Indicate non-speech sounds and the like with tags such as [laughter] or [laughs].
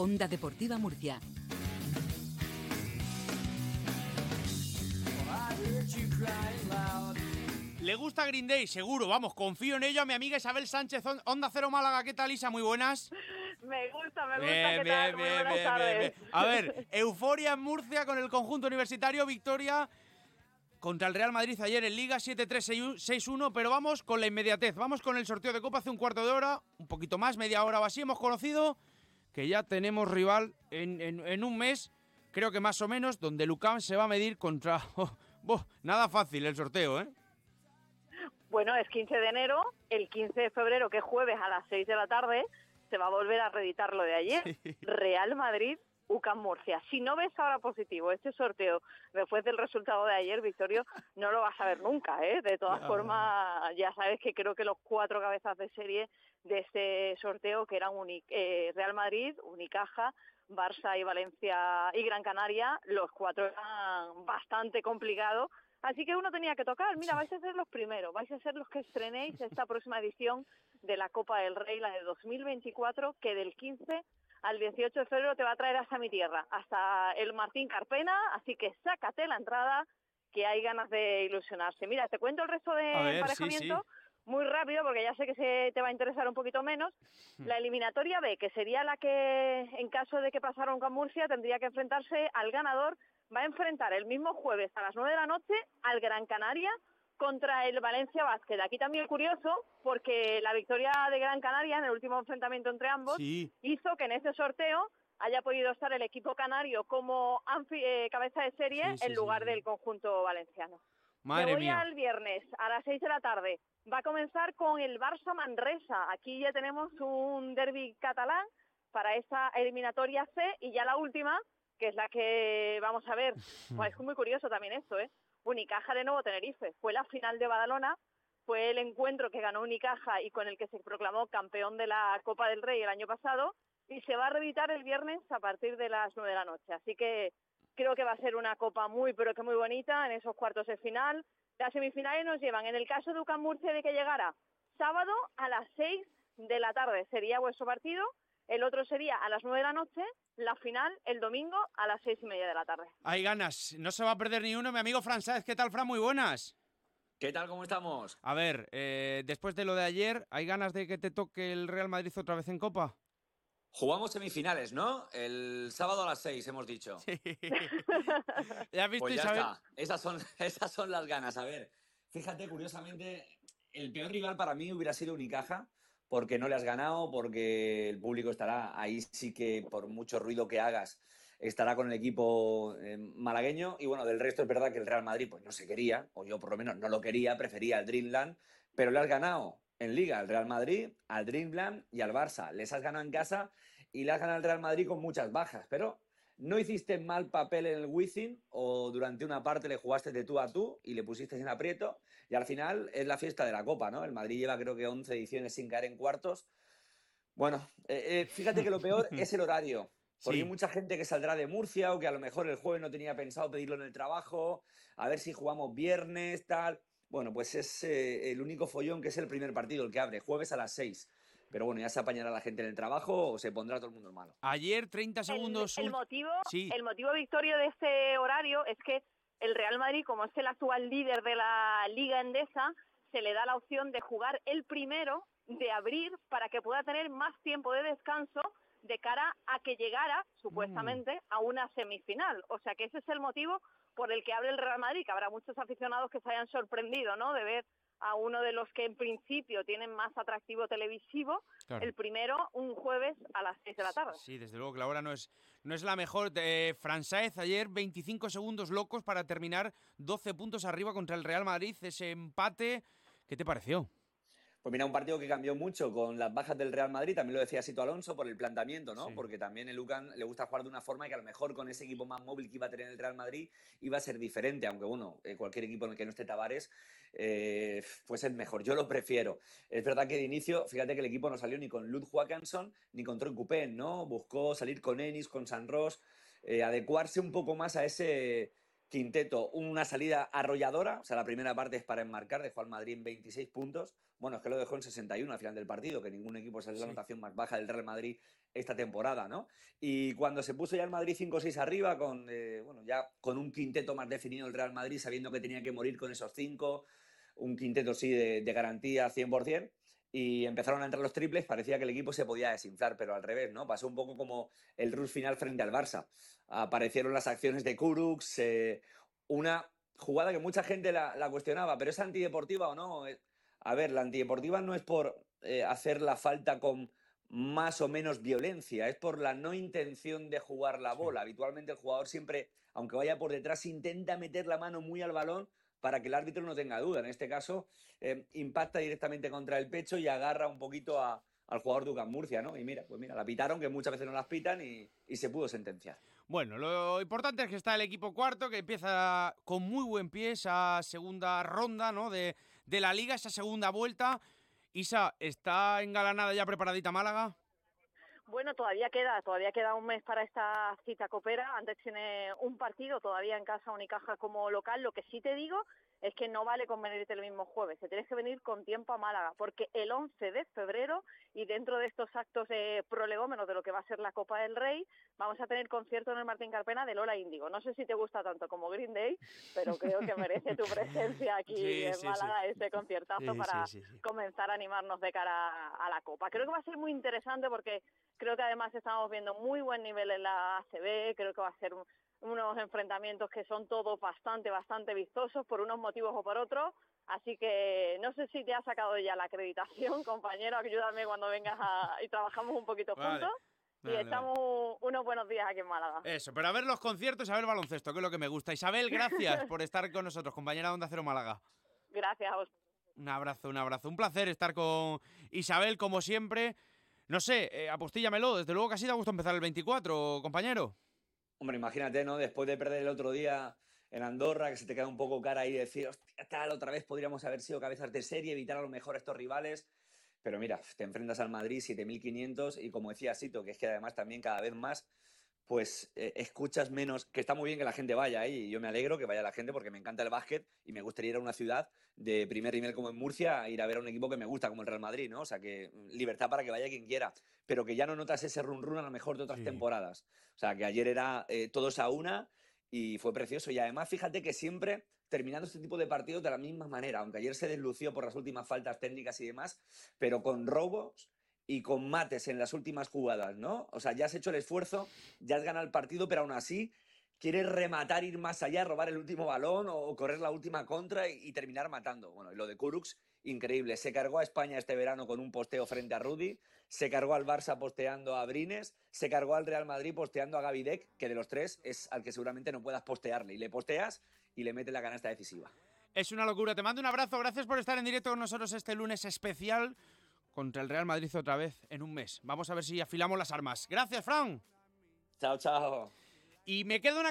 Onda Deportiva Murcia. Le gusta Green Day, seguro, vamos, confío en ello a mi amiga Isabel Sánchez, Onda Cero Málaga. ¿Qué tal, Isa? Muy buenas. Me gusta, me gusta. Bien, bien, bien, bien, bien, A ver, [laughs] euforia en Murcia con el conjunto universitario, victoria contra el Real Madrid ayer en Liga 7-3-6-1, pero vamos con la inmediatez, vamos con el sorteo de Copa hace un cuarto de hora, un poquito más, media hora o así, hemos conocido que ya tenemos rival en, en, un mes, creo que más o menos, donde Lucán se va a medir contra... [laughs] Oh, nada fácil el sorteo, ¿eh? Bueno, es 15 de enero, el 15 de febrero, que es jueves a las 6 de la tarde, se va a volver a reeditar lo de ayer. Real Madrid, UCAM Murcia. Si no ves ahora positivo este sorteo después del resultado de ayer, Victorio, no lo vas a ver nunca, ¿eh? De todas formas, ya sabes que creo que los cuatro cabezas de serie de este sorteo, que eran eh, Real Madrid, Unicaja, Barça y Valencia y Gran Canaria, los cuatro eran bastante complicados Así que uno tenía que tocar. Mira, vais a ser los primeros, vais a ser los que estrenéis esta próxima edición de la Copa del Rey, la de 2024, que del 15 al 18 de febrero te va a traer hasta mi tierra, hasta el Martín Carpena. Así que sácate la entrada, que hay ganas de ilusionarse. Mira, te cuento el resto de emparejamiento. Muy rápido, porque ya sé que se te va a interesar un poquito menos. Hmm. La eliminatoria B, que sería la que, en caso de que pasara un con Murcia, tendría que enfrentarse al ganador va a enfrentar el mismo jueves a las 9 de la noche al Gran Canaria contra el Valencia Basket. Aquí también curioso porque la victoria de Gran Canaria en el último enfrentamiento entre ambos hizo que en ese sorteo haya podido estar el equipo canario como eh, cabeza de serie en lugar del conjunto valenciano. Madre voy al viernes a las 6 de la tarde. Va a comenzar con el Barça Manresa. Aquí ya tenemos un derby catalán para esa eliminatoria C y ya la última que es la que vamos a ver. [laughs] Pues es muy curioso también esto, ¿eh? Unicaja de nuevo Tenerife. Fue la final de Badalona, fue el encuentro que ganó Unicaja y con el que se proclamó campeón de la Copa del Rey el año pasado y se va a reeditar el viernes a partir de las nueve de la noche. Así que creo que va a ser una copa muy, pero que muy bonita en esos cuartos de final. Las semifinales nos llevan, en el caso de Ucán de que llegara sábado a las seis de la tarde sería vuestro partido, el otro sería a las nueve de la noche la final el domingo a las seis y media de la tarde. Hay ganas, no se va a perder ni uno. Mi amigo Fran Sáez, ¿qué tal, Fran? Muy buenas. ¿Qué tal? ¿Cómo estamos? A ver, eh, después de lo de ayer, ¿hay ganas de que te toque el Real Madrid otra vez en Copa? Jugamos semifinales, ¿no? El sábado a las seis, hemos dicho. Sí. [laughs] ¿Ya visto, pues ya está. Esas son, [laughs] esas son las ganas. A ver, fíjate, curiosamente, el peor rival para mí hubiera sido Unicaja porque no le has ganado, porque el público estará ahí sí que por mucho ruido que hagas estará con el equipo eh, malagueño y bueno, del resto es verdad que el Real Madrid pues no se quería, o yo por lo menos no lo quería, prefería el Dreamland, pero le has ganado en Liga al Real Madrid, al Dreamland y al Barça. Les has ganado en casa y le has ganado al Real Madrid con muchas bajas, pero no hiciste mal papel en el Wizzing o durante una parte le jugaste de tú a tú y le pusiste en aprieto y al final es la fiesta de la Copa, ¿no? El Madrid lleva creo que 11 ediciones sin caer en cuartos. Bueno, eh, eh, fíjate que lo peor [laughs] es el horario. Porque hay mucha gente que saldrá de Murcia o que a lo mejor el jueves no tenía pensado pedirlo en el trabajo, a ver si jugamos viernes, tal. Bueno, pues es eh, el único follón que es el primer partido, el que abre, jueves a las 6. Pero bueno, ya se apañará la gente en el trabajo o se pondrá todo el mundo malo. Ayer, 30 segundos. El, motivo, el motivo, Victorio, de este horario es que el Real Madrid, como es el actual líder de la Liga Endesa, se le da la opción de jugar el primero de abrir para que pueda tener más tiempo de descanso de cara a que llegara, supuestamente, mm. a una semifinal. O sea que ese es el motivo por el que abre el Real Madrid, que habrá muchos aficionados que se hayan sorprendido, ¿no?, de ver a uno de los que en principio tienen más atractivo televisivo, el primero un jueves a las 6 de la tarde. Sí, desde luego que la hora no es, no es la mejor. Eh, Fransaez ayer 25 segundos locos para terminar 12 puntos arriba contra el Real Madrid, ese empate, ¿qué te pareció? Pues mira, un partido que cambió mucho con las bajas del Real Madrid, también lo decía Sito Alonso por el planteamiento, ¿no? Porque también el Lucan le gusta jugar de una forma que a lo mejor con ese equipo más móvil que iba a tener el Real Madrid iba a ser diferente, aunque bueno, eh, cualquier equipo en el que no esté Tavares, eh, pues es mejor. Yo lo prefiero. Es verdad que de inicio, fíjate que el equipo no salió ni con Lud Joaquinson ni con Troy Coupén, ¿no? Buscó salir con Ennis, con San Ross, eh, adecuarse un poco más a ese quinteto, una salida arrolladora, o sea, la primera parte es para enmarcar, dejó al Madrid en 26 puntos, bueno, es que lo dejó en 61 al final del partido, que ningún equipo es la anotación más baja del Real Madrid esta temporada, ¿no? Y cuando se puso ya el Madrid 5-6 arriba, con, eh, bueno, ya con un quinteto más definido el Real Madrid, sabiendo que tenía que morir con esos cinco, un quinteto sí de, de garantía 100%, y empezaron a entrar los triples, parecía que el equipo se podía desinflar, pero al revés, ¿no? Pasó un poco como el rush final frente al Barça. Aparecieron las acciones de Kurux, eh, una jugada que mucha gente la, cuestionaba, pero ¿es antideportiva o no? Eh, a ver, la antideportiva no es por eh, hacer la falta con más o menos violencia, es por la no intención de jugar la bola. Habitualmente el jugador siempre, aunque vaya por detrás, intenta meter la mano muy al balón para que el árbitro no tenga duda. En este caso, eh, impacta directamente contra el pecho y agarra un poquito al jugador de UCAM Murcia, ¿no? Y mira, pues mira, la pitaron, que muchas veces no las pitan y, se pudo sentenciar. Bueno, lo importante es que está el equipo cuarto, que empieza con muy buen pie esa segunda ronda, ¿no? De, de la liga, esa segunda vuelta. Isa, ¿está engalanada ya preparadita Málaga? Bueno, todavía queda, todavía queda un mes para esta cita copera. Antes tiene un partido todavía en casa Unicaja como local. Lo que sí te digo es que no vale con venirte el mismo jueves, te tienes que venir con tiempo a Málaga, porque el 11 de febrero y dentro de estos actos de prolegómenos de lo que va a ser la Copa del Rey, vamos a tener concierto en el Martín Carpena de Lola Índigo. No sé si te gusta tanto como Green Day, pero creo que merece tu presencia aquí [laughs] en Málaga ese conciertazo para comenzar a animarnos de cara a la Copa. Creo que va a ser muy interesante porque creo que además estamos viendo muy buen nivel en la ACB, creo que va a ser un unos enfrentamientos que son todos bastante, bastante vistosos por unos motivos o por otros. Así que no sé si te ha sacado ya la acreditación, [laughs] compañero, ayúdame cuando vengas y trabajamos un poquito juntos. y estamos unos buenos días aquí en Málaga. Eso, pero a ver los conciertos, a ver el baloncesto, que es lo que me gusta. Isabel, gracias [laughs] por estar con nosotros, compañera de Onda Cero Málaga. Gracias a vos. Un abrazo, un abrazo. Un placer estar con Isabel, como siempre. No sé, eh, apostíllamelo. Desde luego que ha sido a gusto empezar el 24, compañero. Hombre, imagínate, ¿no? Después de perder el otro día en Andorra, que se te queda un poco cara ahí decir, hostia, tal, otra vez podríamos haber sido cabezas de serie, evitar a lo mejor estos rivales. Pero mira, te enfrentas al Madrid 7.500 y como decía Sito, que es que además también cada vez más pues eh, escuchas menos, que está muy bien que la gente vaya ahí, y yo me alegro que vaya la gente porque me encanta el básquet y me gustaría ir a una ciudad de primer nivel como en Murcia, ir a ver a un equipo que me gusta como el Real Madrid, ¿no? O sea, que mm, libertad para que vaya quien quiera, pero que ya no notas ese run run a lo mejor de otras temporadas. O sea, que ayer era eh, todos a una y fue precioso. Y además, fíjate que siempre terminando este tipo de partidos de la misma manera, aunque ayer se deslució por las últimas faltas técnicas y demás, pero con robos y con mates en las últimas jugadas, ¿no? O sea, ya has hecho el esfuerzo, ya has ganado el partido, pero aún así quieres rematar, ir más allá, robar el último balón o, correr la última contra y, terminar matando. Bueno, y lo de Kurux, increíble. Se cargó a España este verano con un posteo frente a Rudy, se cargó al Barça posteando a Brines, se cargó al Real Madrid posteando a Gavidec, que de los tres es al que seguramente no puedas postearle. Y le posteas y le metes la canasta decisiva. Es una locura. Te mando un abrazo. Gracias por estar en directo con nosotros este lunes especial contra el Real Madrid otra vez en un mes. Vamos a ver si afilamos las armas. Gracias, Fran. Chao, chao. Y me queda una